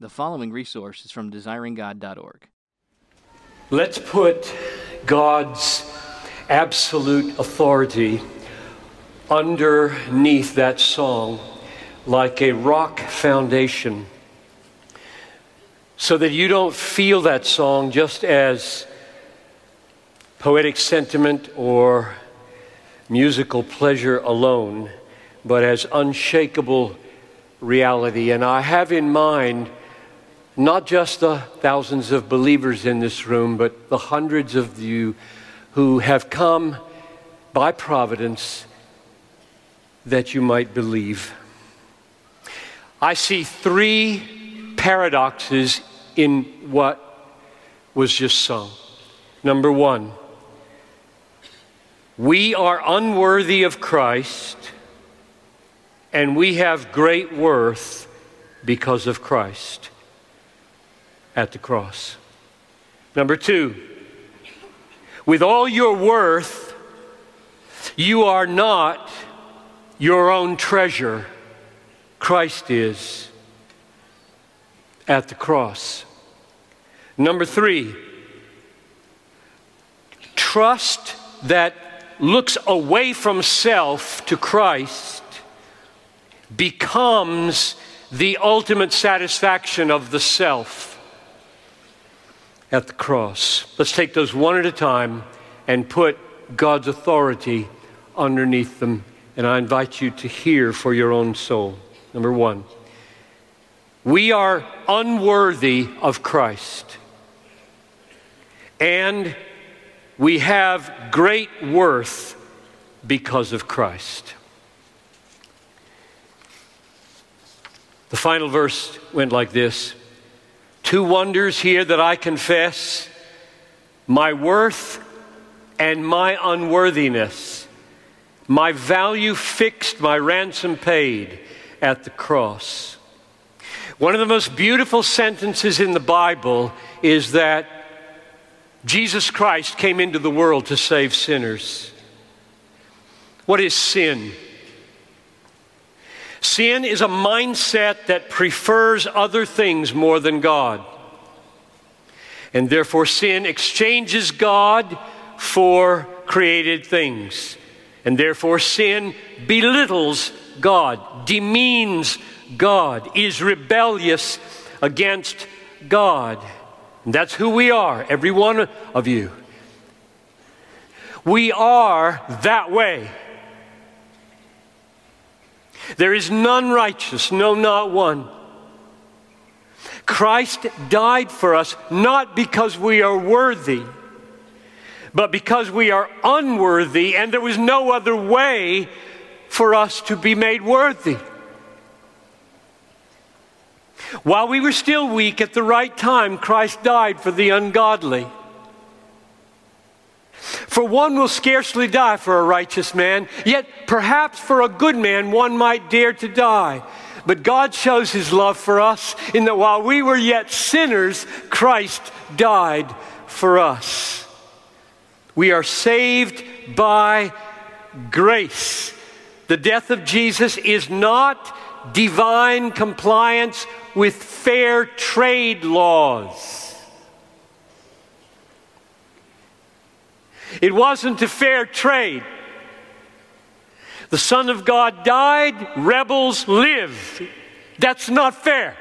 The following resource is from desiringgod.org. Let's put God's absolute authority underneath that song like a rock foundation so that you don't feel that song just as poetic sentiment or musical pleasure alone, but as unshakable reality. And I have in mind not just the thousands of believers in this room, but the hundreds of you who have come by providence that you might believe. I see three paradoxes in what was just sung. Number one, we are unworthy of Christ, and we have great worth because of Christ at the cross. Number two, with all your worth, you are not your own treasure. Christ is at the cross. Number three, trust that looks away from self to Christ becomes the ultimate satisfaction of the self at the cross. Let's take those one at a time and put God's authority underneath them. And I invite you to hear for your own soul. Number one, we are unworthy of Christ. And we have great worth because of Christ. The final verse went like this Two wonders here that I confess my worth and my unworthiness, my value fixed, my ransom paid at the cross. One of the most beautiful sentences in the Bible is that Jesus Christ came into the world to save sinners. What is sin? Sin is a mindset that prefers other things more than God. And therefore, sin exchanges God for created things. And therefore, sin belittles God, demeans God, is rebellious against God. And that's who we are, every one of you. We are that way. There is none righteous, no, not one. Christ died for us not because we are worthy, but because we are unworthy, and there was no other way for us to be made worthy. While we were still weak, at the right time, Christ died for the ungodly. For one will scarcely die for a righteous man, yet perhaps for a good man one might dare to die. But God shows his love for us in that while we were yet sinners, Christ died for us. We are saved by grace. The death of Jesus is not divine compliance with fair trade laws. It wasn't a fair trade. The Son of God died, rebels live. That's not fair.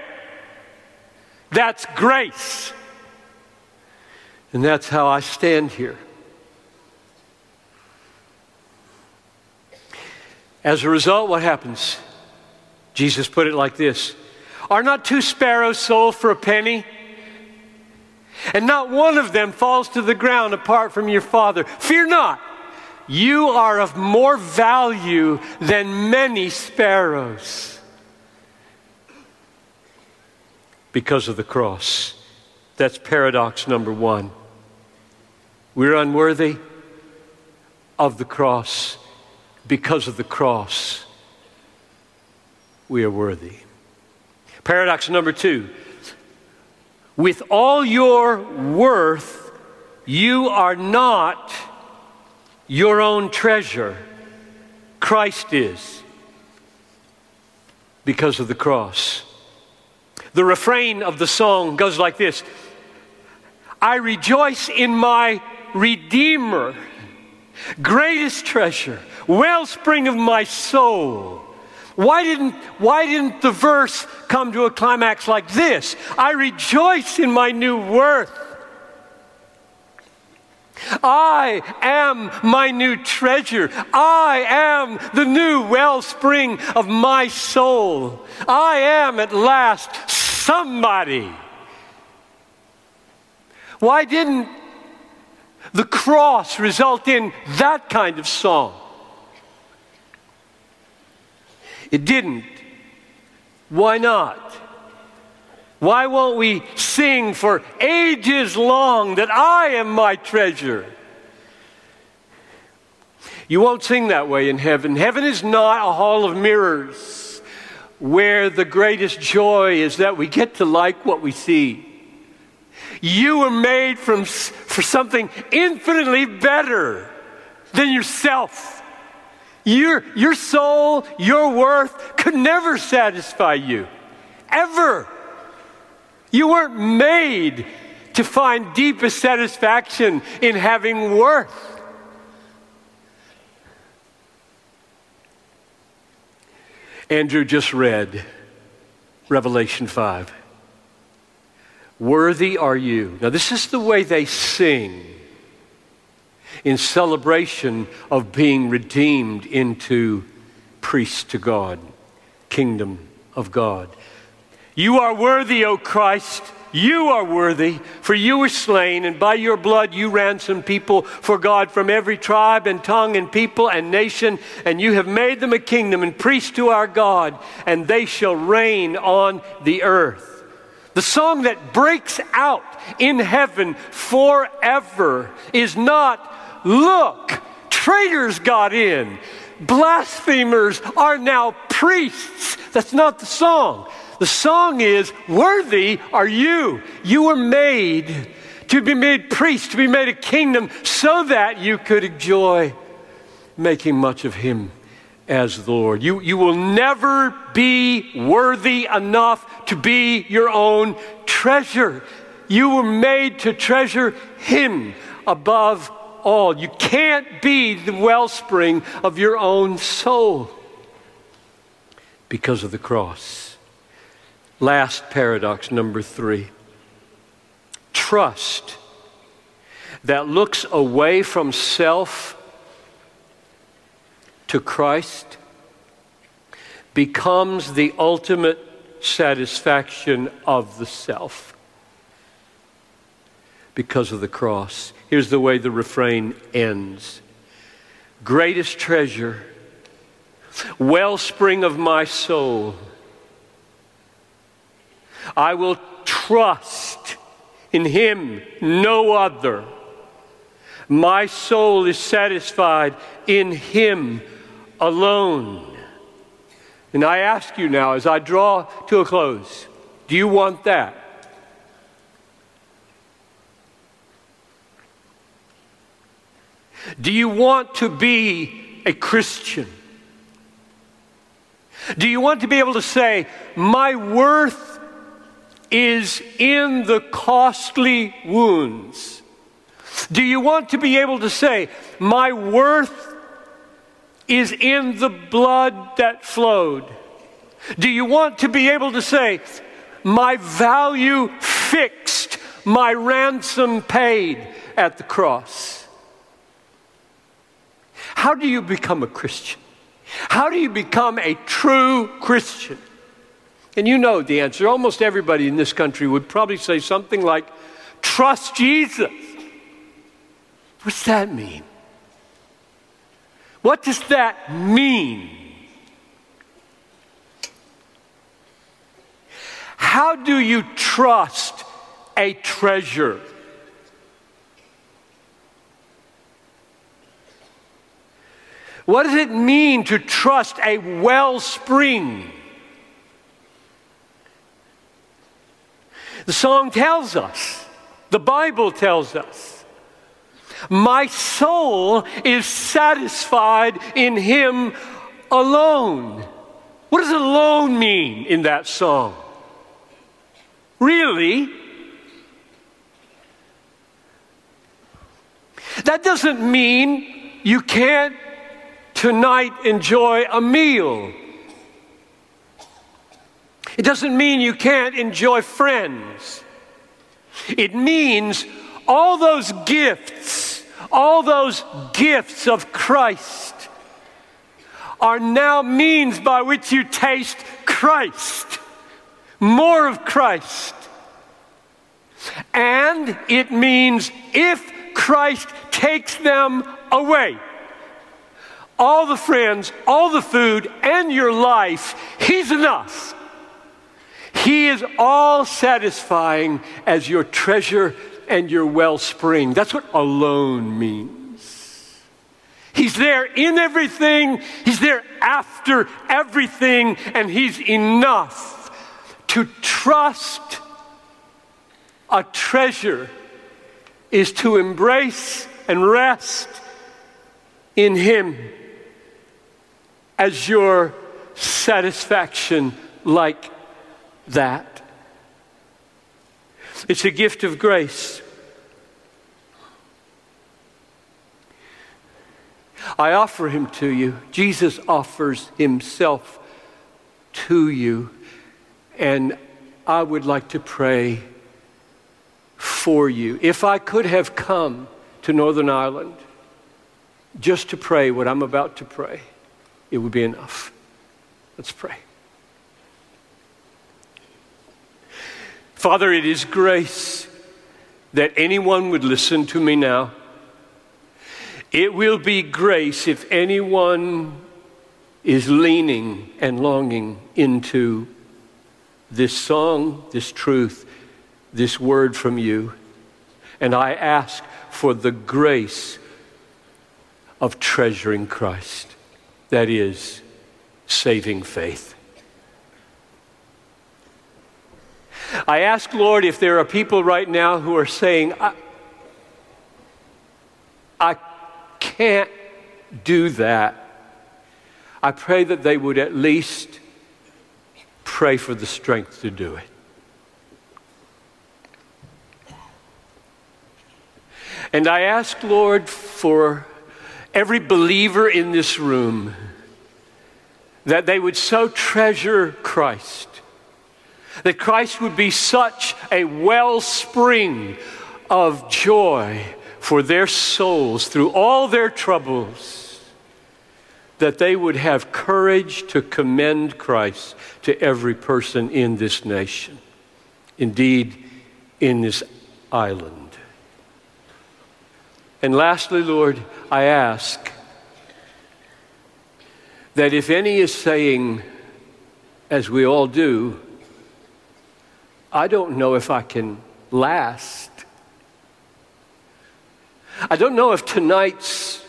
That's grace. And that's how I stand here. As a result, what happens? Jesus put it like this Are not two sparrows sold for a penny? And not one of them falls to the ground apart from your Father. Fear not. You are of more value than many sparrows because of the cross. That's paradox number one. We're unworthy of the cross. Because of the cross, we are worthy. Paradox number two with all your worth, you are not your own treasure. Christ is because of the cross. The refrain of the song goes like this I rejoice in my Redeemer, greatest treasure, wellspring of my soul. Why didn't, why didn't the verse come to a climax like this? I rejoice in my new worth. I am my new treasure. I am the new wellspring of my soul. I am at last somebody. Why didn't the cross result in that kind of song? It didn't. Why not? Why won't we sing for ages long that I am my treasure? You won't sing that way in heaven. Heaven is not a hall of mirrors where the greatest joy is that we get to like what we see. You were made from, for something infinitely better than yourself. Your, your soul, your worth could never satisfy you, ever. You weren't made to find deepest satisfaction in having worth. Andrew just read Revelation 5. Worthy are you. Now, this is the way they sing in celebration of being redeemed into priests to God, kingdom of God. You are worthy, O Christ. You are worthy, for you were slain, and by your blood you ransomed people for God from every tribe and tongue and people and nation, and you have made them a kingdom and priests to our God, and they shall reign on the earth. The song that breaks out in heaven forever is not, Look, traitors got in, blasphemers are now priests. That's not the song. The song is, Worthy are you. You were made to be made priest, to be made a kingdom, so that you could enjoy making much of Him as the Lord. You, you will never be worthy enough to be your own treasure. You were made to treasure Him above all. You can't be the wellspring of your own soul because of the cross. Last paradox, number three trust that looks away from self to Christ becomes the ultimate satisfaction of the self because of the cross. Here's the way the refrain ends Greatest treasure, wellspring of my soul I will trust in Him, no other. My soul is satisfied in Him alone. And I ask you now, as I draw to a close, do you want that? Do you want to be a Christian? Do you want to be able to say, My worth is in the costly wounds. Do you want to be able to say, My worth is in the blood that flowed? Do you want to be able to say, My value fixed, my ransom paid at the cross? How do you become a Christian? How do you become a true Christian? And you know the answer. Almost everybody in this country would probably say something like, Trust Jesus. What's that mean? What does that mean? How do you trust a treasure? What does it mean to trust a wellspring? The song tells us, the Bible tells us, my soul is satisfied in Him alone. What does alone mean in that song? Really? That doesn't mean you can't tonight enjoy a meal. It doesn't mean you can't enjoy friends. It means all those gifts, all those gifts of Christ are now means by which you taste Christ, more of Christ. And it means if Christ takes them away, all the friends, all the food, and your life, He's enough. He is all satisfying as your treasure and your wellspring. That's what alone means. He's there in everything, He's there after everything, and He's enough to trust a treasure is to embrace and rest in Him as your satisfaction, like that. It's a gift of grace. I offer him to you. Jesus offers himself to you. And I would like to pray for you. If I could have come to Northern Ireland just to pray what I'm about to pray, it would be enough. Let's pray. Father, it is grace that anyone would listen to me now. It will be grace if anyone is leaning and longing into this song, this truth, this word from you. And I ask for the grace of treasuring Christ, that is, saving faith. I ask, Lord, if there are people right now who are saying, I, I can't do that. I pray that they would at least pray for the strength to do it. And I ask, Lord, for every believer in this room that they would so treasure Christ that Christ would be such a wellspring of joy for their souls through all their troubles, that they would have courage to commend Christ to every person in this nation, indeed, in this island. And lastly, Lord, I ask that if any is saying, as we all do, I don't know if I can last. I don't know if tonight's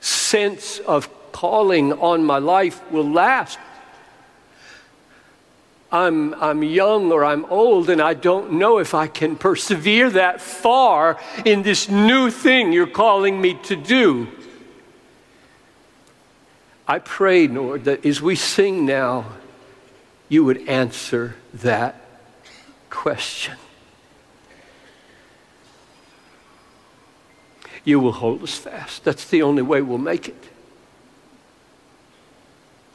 sense of calling on my life will last. I'm, I'm young or I'm old, and I don't know if I can persevere that far in this new thing you're calling me to do. I pray, Lord, that as we sing now, you would answer that question. You will hold us fast. That's the only way we'll make it.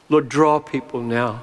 Lord, draw people now